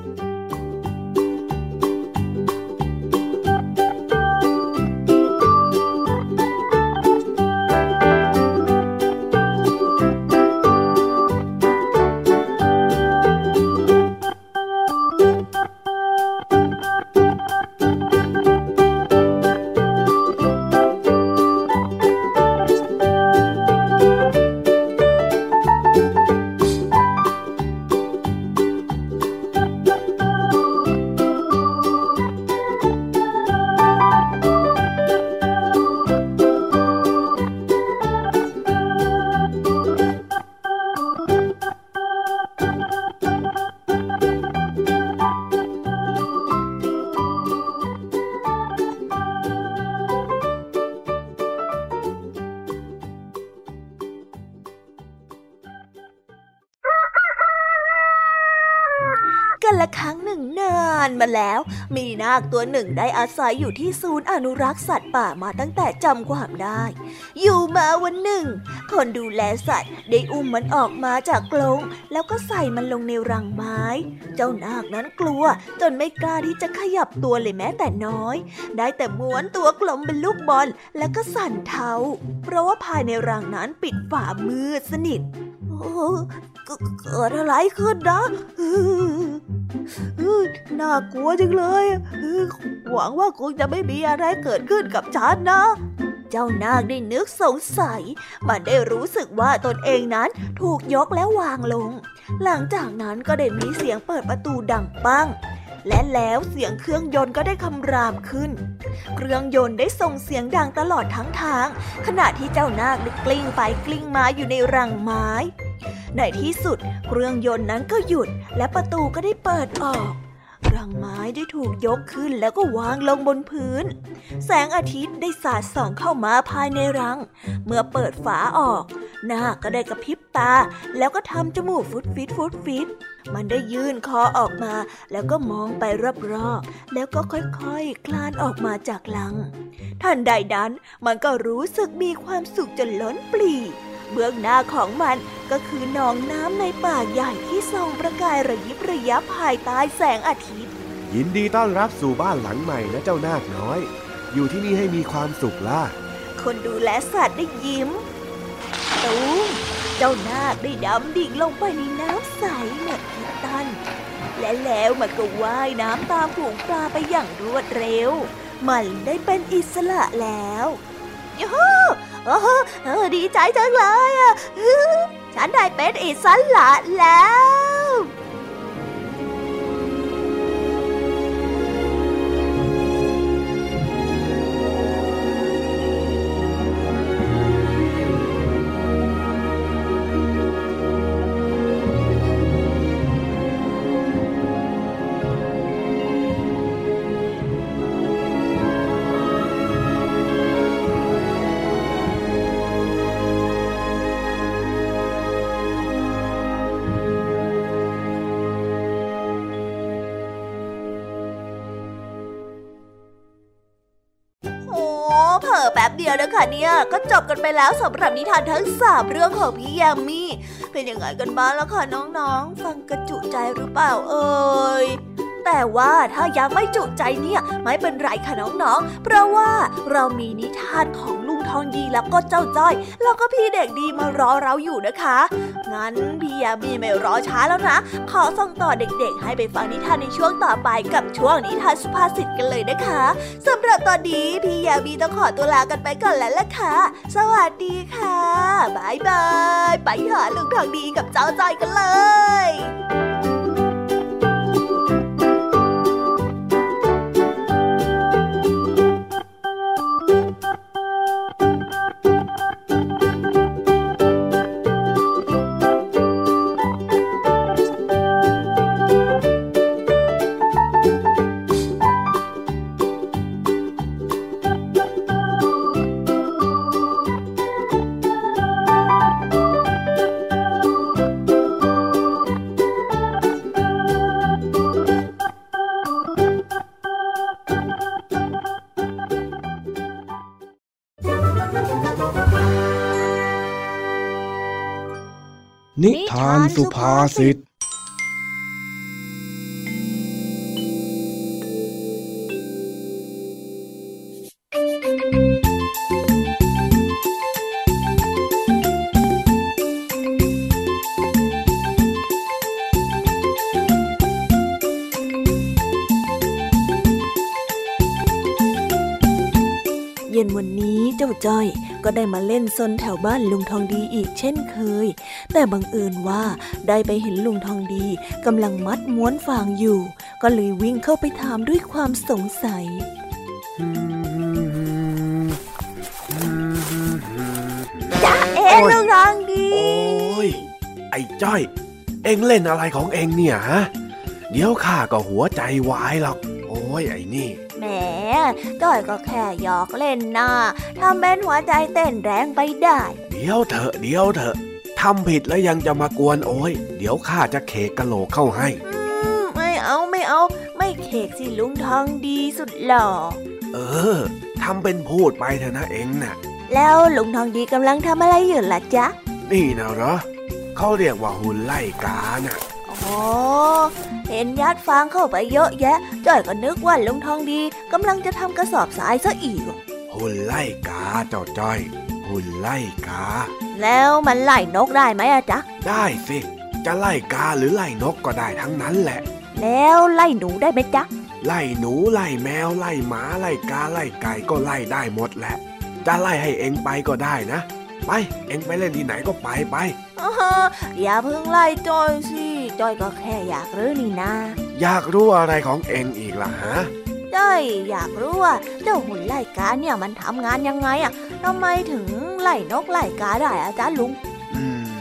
กันละครั้งหนึ่งนานมาแล้ว มีนาคตัวหนึ่งได้อาศัยอยู่ที่ศูนย์อนุรักษ์สัตว์ป่ามาตั้งแต่จำความได้ อยู่มาวันหนึ่ง คนดูแลสัตว์ได้อุ้มมันออกมาจากกรงแล้วก็ใส่มันลงในรังไม้ เจ้านาคนั้นกลัวจนไม่กล้าที่จะขยับตัวเลยแม้แต่น้อย ได้แต่ม้วนตัวกลมเป็นลูกบอลแล้วก็สั่นเทาเพราะว่าภายในรังนั้นปิดฝามืดสนิท เกิดอะไรขึ้นนะน่ากลัวจังเลย หวังว่าคงจะไม่มีอะไรเกิดขึ้นกับฉันนะ เจ้านาคได้นึกสงสัย มันได้รู้สึกว่าตนเองนั้นถูกยกและวางลง หลังจากนั้นก็ได้มีเสียงเปิดประตูดังปังและแล้วเสียงเครื่องยนต์ก็ได้คำรามขึ้น เครื่องยนต์ได้ส่งเสียงดังตลอดทั้งทาง ขณะที่เจ้านาคได้กลิ้งไปกลิ้งมาอยู่ในรังไม้ ในที่สุดเครื่องยนต์นั้นก็หยุดและประตูก็ได้เปิดออกรังไม้ได้ถูกยกขึ้นแล้วก็วางลงบนพื้น แสงอาทิตย์ได้สาดส่องเข้ามาภายในรัง เมื่อเปิดฝาออก หน้าก็ได้กระพริบตา แล้วก็ทำจมูกฟุดฟิตฟุดฟิต มันได้ยื่นคอออกมา แล้วก็มองไปรอบๆแล้วก็ค่อยๆคคลานออกมาจากลัง ทันใดนั้นมันก็รู้สึกมีความสุขจนล้นปลี เบื้องหน้าของมันก็คือหนองน้ำในป่าใหญ่ที่ส่องประกายระยิบระยับภายใต้แสงอาทิตย์ ยินดีต้อนรับสู่บ้านหลังใหม่นะเจ้านาคน้อย อยู่ที่นี่ให้มีความสุขล่ะ คนดูแลสัตว์ได้ยิ้มตูมเจ้านาคได้ดำดิ่งลงไปในน้ำใสเหมือนทิตัน และแล้วมันก็ว่ายน้ำตามผูงปลาไปอย่างรวดเร็ว มันได้เป็นอิสระแล้วยูฮู โอ้โหดีใจจังเลยอะฉันได้เป็นอิสระแล้ว เนี่ย ก็จบกันไปแล้วสำหรับนิทานทั้งสามเรื่องของพี่ยามีเป็นยังไงกันบ้างแล้วค่ะน้องๆ ฟังกระจุใจหรือเปล่าเอ่ยแต่ว่าถ้ายังไม่จุใจเนี่ย ไม่เป็นไรค่ะน้องๆ เพราะว่าเรามีนิทานของ ทองดีแล้วก็เจ้าจ้อย แล้วก็พี่เด็กดีมารอเราอยู่นะคะ งั้นพี่ยามีไม่รอช้าแล้วนะ ขอส่งต่อเด็กๆ ให้ไปฟังนิทานในช่วงต่อไปกับช่วงนิทานสุภาษิตกันเลยนะคะสำหรับตอนนี้พี่ยามีต้องขอตัวลากันไปก่อนแล้วล่ะค่ะ สวัสดีค่ะบายบาย ไปหาลุงทองดีกับเจ้าจ้อยกันเลย ภาษิต ก็ได้มาเล่นซนแถวบ้านลุงทองดีอีกเช่นเคย แต่บังเอิญว่าได้ไปเห็นลุงทองดีกำลังมัดม้วนฟางอยู่ ก็เลยวิ่งเข้าไปถามด้วยความสงสัยจ้าเอ๋ลุงทองดี โอ้ย ไอ้จ้อย เอ็งเล่นอะไรของเอ็งเนี่ยฮะ เดี๋ยวข้าก็หัวใจวายหรอก โอ้ยไอ้นี่ แหมจ้อยก็แค่หยอกเล่นนะทำเป็นหัวใจเต้นแรงไปได้ เดี๋ยวเถอะเดี๋ยวเถอะทำผิดแล้วยังจะมากวนโอ้ย เดี๋ยวข้าจะเคกกะโหลกเข้าให้อืมไม่เอาไม่เอา ไม่เคกสิลุงทองดีสุดหล่อ เออทำเป็นพูดไปเถอะนะเอ็งน่ะ แล้วลุงทองดีกำลังทำอะไรอยู่ล่ะจ๊ะ นี่นะเหรอเขาเรียกว่าหุ่นไล่กาน่ะ อ๋อ เห็นยัดฟางเข้าไปเยอะแยะ จ้อยก็นึกว่าลุงทองดีกำลังจะทำกระสอบทรายซะอีก หุ่นไล่กาเจ้าจ้อย หุ่นไล่กา แล้วมันไล่นกได้ไหมอะจ๊ะ ได้สิ จะไล่กาหรือไล่นกก็ได้ทั้งนั้นแหละ แล้วไล่หนูได้ไหมจ๊ะ ไล่หนูไล่แมวไล่หมาไล่กาไล่ไก่ก็ไล่ได้หมดแหละ จะไล่ให้เองไปก็ได้นะ ไปเองไปเล่นที่ไหนก็ไปไปอออย่าเพิ่งไล่จอยสิจอยก็แค่อยากรู้นี่นะ อยากรู้อะไรของเองอีกล่ะฮะจ้อยอยากรู้ว่าเจ้าหุ่นไล่กาเนี่ยมันทำงานยังไงอะทำไมถึงไล่นกไล่กาได้อะจ๊ะลุง อืม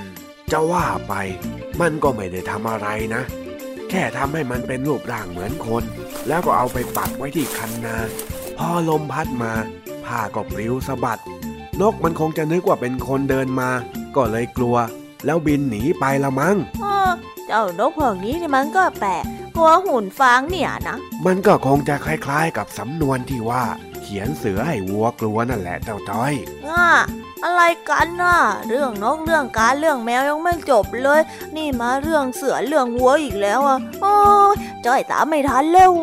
จะว่าไป มันก็ไม่ได้ทำอะไรนะ แค่ทำให้มันเป็นรูปร่างเหมือนคน แล้วก็เอาไปปักไว้ที่คันนา พอลมพัดมาผ้าก็ปลิวสะบัด นกมันคงจะนึกว่าเป็นคนเดินมา ก็เลยกลัว แล้วบินหนีไปละมั้งอ้อเจ้านกพวกนี้นี่มันก็แปลกกลัวหุ่นฟางเนี่ยนะ มันก็คงจะคล้ายๆ กับสำนวนที่ว่า เขียนเสือให้วัวกลัวนั่นแหละเจ้าจ้อยง่าอะไรกันน่ะ เรื่องนกเรื่องกาเรื่องแมวยังไม่จบเลย นี่มาเรื่องเสือเรื่องวัวอีกแล้วอะโอ้ยจ้อยตามไม่ทันเร็ว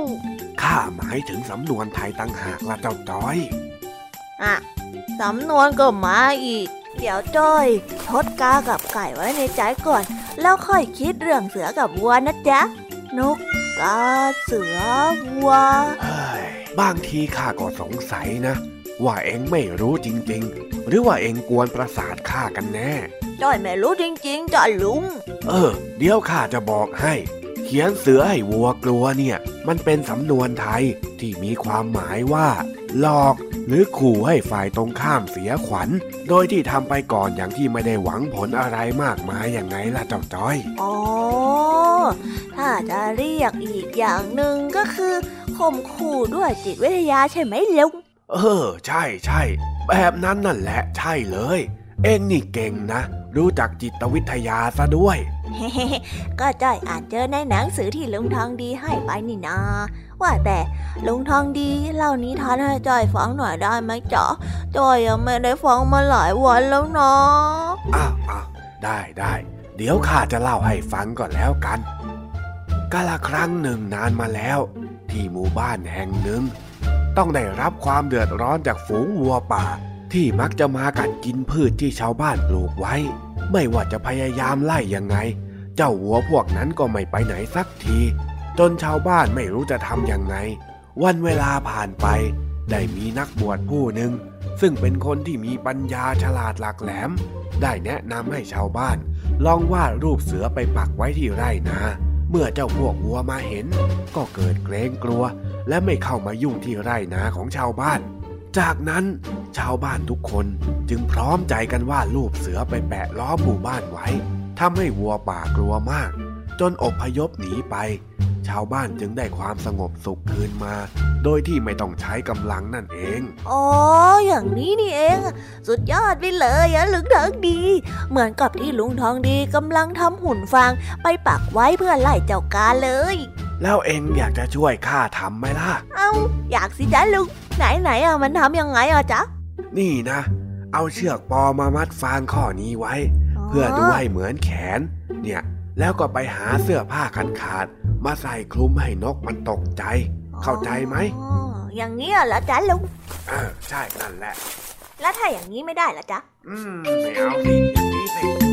ข้าหมายถึงสำนวนไทยตั้งหากละเจ้าจ้อยอะ สำนวนก็มาอีก เดี๋ยวจ้อยทดกากับไก่ไว้ในใจก่อน แล้วค่อยคิดเรื่องเสือกับวัวนะจ๊ะ นกกาเสือวัวเฮ้ยบางทีข้าก็สงสัยนะ ว่าเอ็งไม่รู้จริง ๆ หรือว่าเอ็งกวนประสาทข้ากันแน่จ้อยไม่รู้จริง ๆจ้ะลุง เออ เดี๋ยวข้าจะบอกให้ เขียนเสือให้วัวกลัวเนี่ย มันเป็นสำนวนไทยที่มีความหมายว่า หลอก หรือขู่ให้ฝ่ายตรงข้ามเสียขวัญ โดยที่ทำไปก่อนอย่างที่ไม่ได้หวังผลอะไรมากมายอย่างไงล่ะเจ้าจ้อย อ๋อ ถ้าจะเรียกอีกอย่างหนึ่งก็คือข่มขู่ด้วยจิตวิทยาใช่ไหมลุงเออ ใช่ใช่แบบนั้นนั่นแหละใช่เลย เอ็งนี่เก่งนะ รู้จักจิตวิทยาซะด้วย ก็จ้อยอ่านเจอในหนังสือที่ลุงทองดีให้ไปนี่นาว่าแต่ลุงทองดีเล่านิทานให้จ้อยฟังหน่อยได้ไหมจ๊ะจ้อยยังไม่ได้ฟังมาหลายวันแล้วนะอ้าวอ้าวได้ได้เดี๋ยวข้าจะเล่าให้ฟังก่อนแล้วกันกาละครั้งหนึ่งนานมาแล้ว ที่หมู่บ้านแห่งหนึ่ง ต้องได้รับความเดือดร้อนจากฝูงวัวป่า ที่มักจะมากัดกินพืชที่ชาวบ้านปลูกไว้ ไม่ว่าจะพยายามไล่ยังไง เจ้าวัวพวกนั้นก็ไม่ไปไหนสักที จนชาวบ้านไม่รู้จะทำยังไง วันเวลาผ่านไป ได้มีนักบวชผู้หนึ่ง ซึ่งเป็นคนที่มีปัญญาฉลาดหลักแหลม ได้แนะนำให้ชาวบ้าน ลองวาดรูปเสือไปปักไว้ที่ไร่นาเมื่อเจ้าพวกวัวมาเห็น ก็เกิดเกรงกลัว และไม่เข้ามายุ่งที่ไร่นาของชาวบ้าน จากนั้นชาวบ้านทุกคนจึงพร้อมใจกันวาดรูปเสือไปแปะล้อมหมู่บ้านไว้ทำให้วัวป่ากลัวมาก จนอบพยพหนีไป ชาวบ้านจึงได้ความสงบสุขคืนมา โดยที่ไม่ต้องใช้กำลังนั่นเอง อ๋อ อย่างนี้นี่เอง สุดยอดไปเลยอะลุงทองดี เหมือนกับที่ลุงทองดีกำลังทำหุ่นฟางไปปักไว้เพื่อไล่เจ้ากาเลย แล้วเองอยากจะช่วยข้าทำไหมล่ะ เอ้าอยากสิจ๊ะลุง ไหนไหนๆอะมันทำยังไงอะจ๊ะ นี่นะ เอาเชือกปอมามัดฟางข้อนี้ไว้อ๋อเพื่อดูให้เหมือนแขน เนี่ย แล้วก็ไปหาเสื้อผ้าขาดขาดๆมาใส่คลุมให้นกมันตกใจ เข้าใจไหมอ๋ออย่างนี้เหรอจ๊ะลุงเออใช่นั่นแหละ แล้วถ้าอย่างนี้ไม่ได้ล่ะจ๊ะ อืมไม่เอาสิอย่างนี้สิ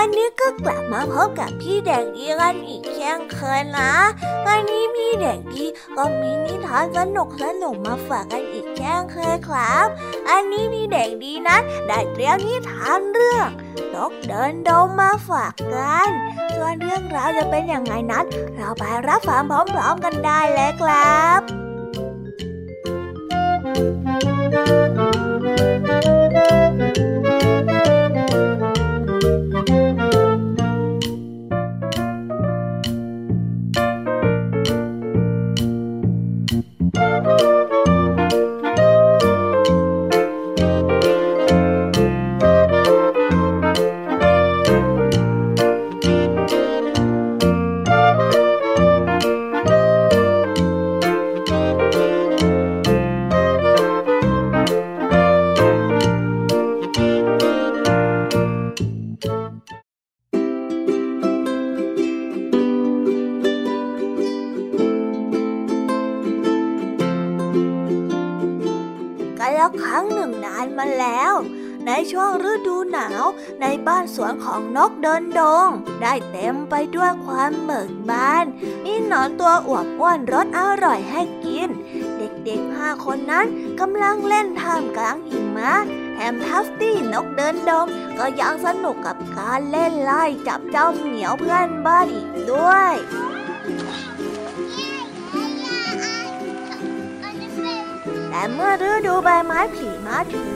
วันนี้ก็กลับมาพบกับพี่เด็กดีกันอีกเช่นเคยนะ วันนี้พี่เด็กดีก็มีนิทานสนุกสนุกมาฝากกันอีกเช่นเคยครับ อันนี้พี่เด็กดีนั้นได้เตรียมนิทานเรื่องนกเดินดงมาฝากกัน ส่วนเรื่องราวจะเป็นอย่างไงนั้น เราไปรับฟังพร้อมๆกันได้เลยครับกัน ห้าคนนั้นกำลังเล่นท่ามกลางหิมะแถมทัฟตี้นกเดินดงก็ยังสนุกกับการเล่นไล่จับเจ้าเหมียวเพื่อนบ้านอีกด้วยแต่เมื่อฤดูใบไม้ผลิมาถึง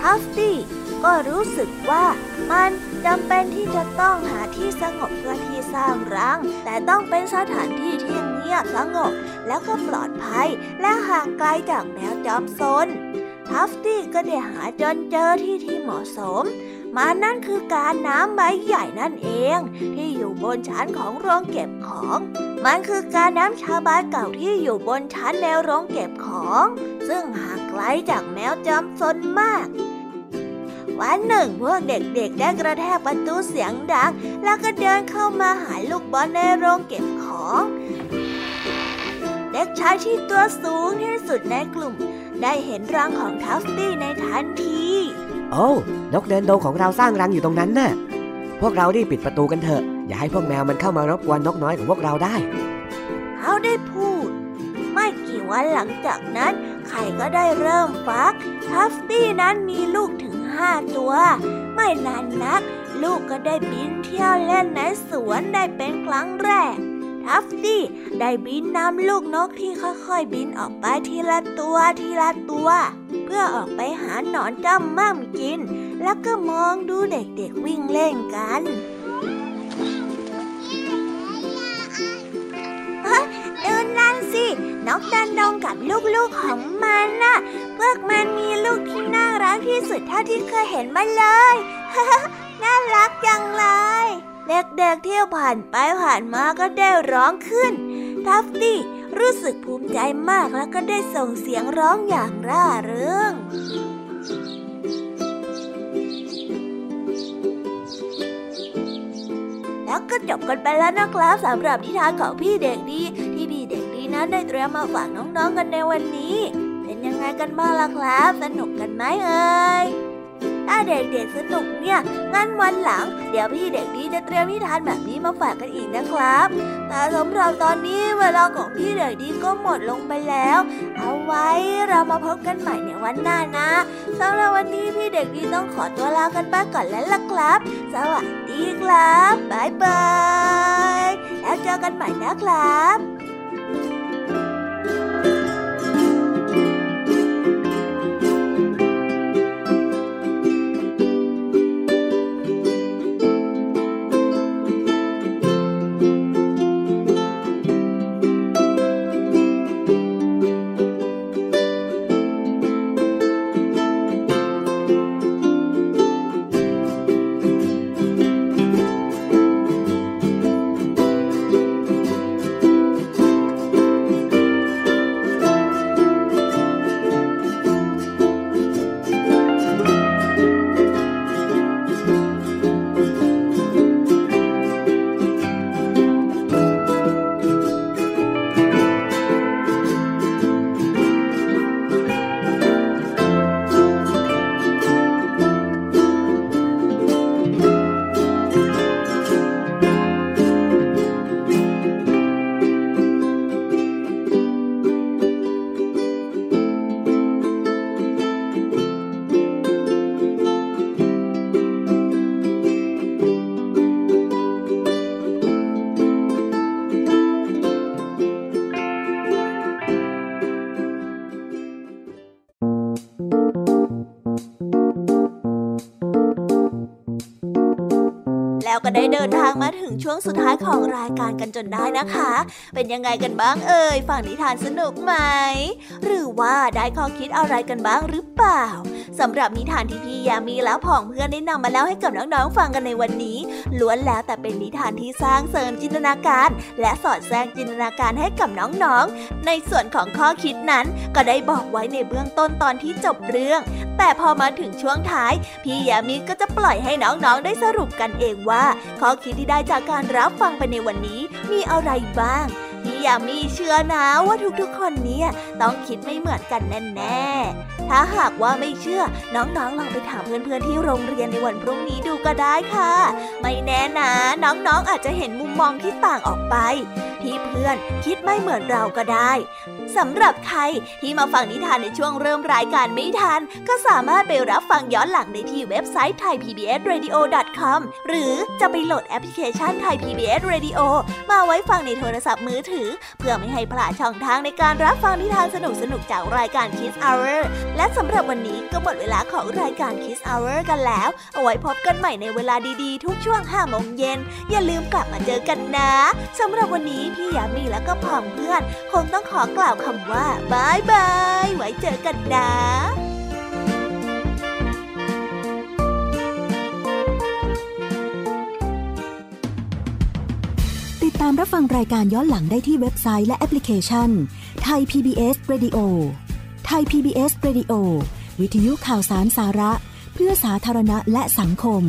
ทัฟตี้ก็รู้สึกว่ามันจำเป็นที่จะต้องหาที่สงบเพื่อที่สร้างรัง แต่ต้องเป็นสถานที่ที่เงียบสงบ แล้วก็ปลอดภัยและห่างไกลจากแมวจอมซนทัฟตี้ก็ได้หาจนเจอที่ที่เหมาะสม มานั่นคือการน้ำใบใหญ่นั่นเอง ที่อยู่บนชั้นของโรงเก็บของ มันคือการน้ำชาบาเก่าที่อยู่บนชั้นแนวโรงเก็บของ ซึ่งห่างไกลจากแมวจอมซนมากวันหนึ่งพวกเด็กๆ ได้กระแทกประตูเสียงดัง แล้วก็เดินเข้ามาหาลูกบอลในโรงเก็บของ ด็กชายที่ตัวสูงที่สุดในกลุ่ม ได้เห็นรังของทัฟตี้ในทันที โอ้นกเดินดงของเราสร้างรังอยู่ตรงนั้นน่ะ พวกเรารีบปิดประตูกันเถอะ อย่าให้พวกแมวมันเข้ามารบกวนนกน้อยของพวกเราได้ เขาได้พูด ไม่กี่วันหลังจากนั้น ไข่ก็ได้เริ่มฟัก ทัฟตี้นั้นมีลูกถึงห้าตัว ไม่นานนัก ลูกก็ได้บินเที่ยวเล่นในสวนได้เป็นครั้งแรก ทัฟตี้ได้บินนำลูกนกที่ค่อยๆบินออกไปทีละตัวทีละตัว เพื่อออกไปหาหนอนจ้ำม่ำกิน แล้วก็มองดูเด็กๆวิ่งเล่นกันดูนั่นสินกดันดงกับลูกๆของมันน่ะพวกมันมีลูกที่น่ารักที่สุดเท่าที่เคยเห็นมาเลย น่ารักจังเลย เด็กๆที่ผ่านไปผ่านมาก็ได้ร้องขึ้น ทัฟตี้รู้สึกภูมิใจมากแล้วก็ได้ส่งเสียงร้องอย่างร่าเริงแล้วก็จบกันไปแล้วนะครับสำหรับนิทานของพี่เด็กดีที่พี่เด็กดีนั้นได้เตรียมมาฝากน้องๆกันในวันนี้ เป็นยังไงกันบ้างล่ะครับ สนุกกันไหมเอ่ย ถ้าเด็กๆสนุกเนี่ย งั้นวันหลัง เดี๋ยวพี่เด็กดีจะเตรียมนิทานแบบนี้มาฝากกันอีกนะครับ แต่สำหรับตอนนี้เวลาของพี่เด็กดีก็หมดลงไปแล้ว เอาไว้เรามาพบกันใหม่ในวันหน้านะสำหรับวันนี้พี่เด็กดีต้องขอตัวลากันไปก่อนแล้วล่ะครับ สวัสดีครับบ๊ายบายแล้วเจอกันใหม่นะครับ ได้เดินทางมาถึงช่วงสุดท้ายของรายการกันจนได้นะคะ เป็นยังไงกันบ้างเอ่ย ฝั่งนิทานสนุกไหม หรือ ว่าได้ข้อคิดอะไรกันบ้างหรือเปล่าสำหรับนิทานที่พี่ยามีและผองเพื่อนได้นำมาเล่าให้กับน้องๆฟังกันในวันนี้ ล้วนแล้วแต่เป็นนิทานที่สร้างเสริมจินตนาการ และสอดแทรกจินตนาการให้กับน้องๆ ในส่วนของข้อคิดนั้นก็ได้บอกไว้ในเบื้องต้นตอนที่จบเรื่อง แต่พอมาถึงช่วงท้าย พี่ยามีก็จะปล่อยให้น้องๆได้สรุปกันเองว่า ข้อคิดที่ได้จากการรับฟังไปในวันนี้มีอะไรบ้าง พี่ยามีเชื่อนะว่าทุกๆคนเนี่ยต้องคิดไม่เหมือนกันแน่ๆ ถ้าหากว่าไม่เชื่อ น้องๆลองไปถามเพื่อนๆที่โรงเรียนในวันพรุ่งนี้ดูก็ได้ค่ะ ไม่แน่นะ น้องๆอาจจะเห็นมุมมองที่ต่างออกไปที่เพื่อนคิดไม่เหมือนเราก็ได้สำหรับใครที่มาฟังนิทานในช่วงเริ่มรายการไม่ทัน ก็สามารถไปรับฟังย้อนหลังได้ที่เว็บไซต์ thaipbsradio.com หรือจะไปโหลดแอปพลิเคชัน Thai PBS Radio มาไว้ฟังในโทรศัพท์มือถือ เพื่อไม่ให้พลาดช่องทางในการรับฟังนิทานสนุกๆจากรายการ Kids Hour และสำหรับวันนี้ก็หมดเวลาของรายการ Kids Hour กันแล้ว เอาไว้พบกันใหม่ในเวลาดีๆ ทุกช่วง5โมงเย็นอย่าลืมกลับมาเจอกันนะสำหรับวันนี้พี่ยามีและก็พ่อมเพื่อน คงต้องขอกล่าวคำว่าบายบาย ไว้เจอกันนะติดตามรับฟังรายการย้อนหลังได้ที่เว็บไซต์และแอปพลิเคชันไทย PBS Radio ไทย PBS Radio วิทยุข่าวสารสาระ เพื่อสาธารณะและสังคม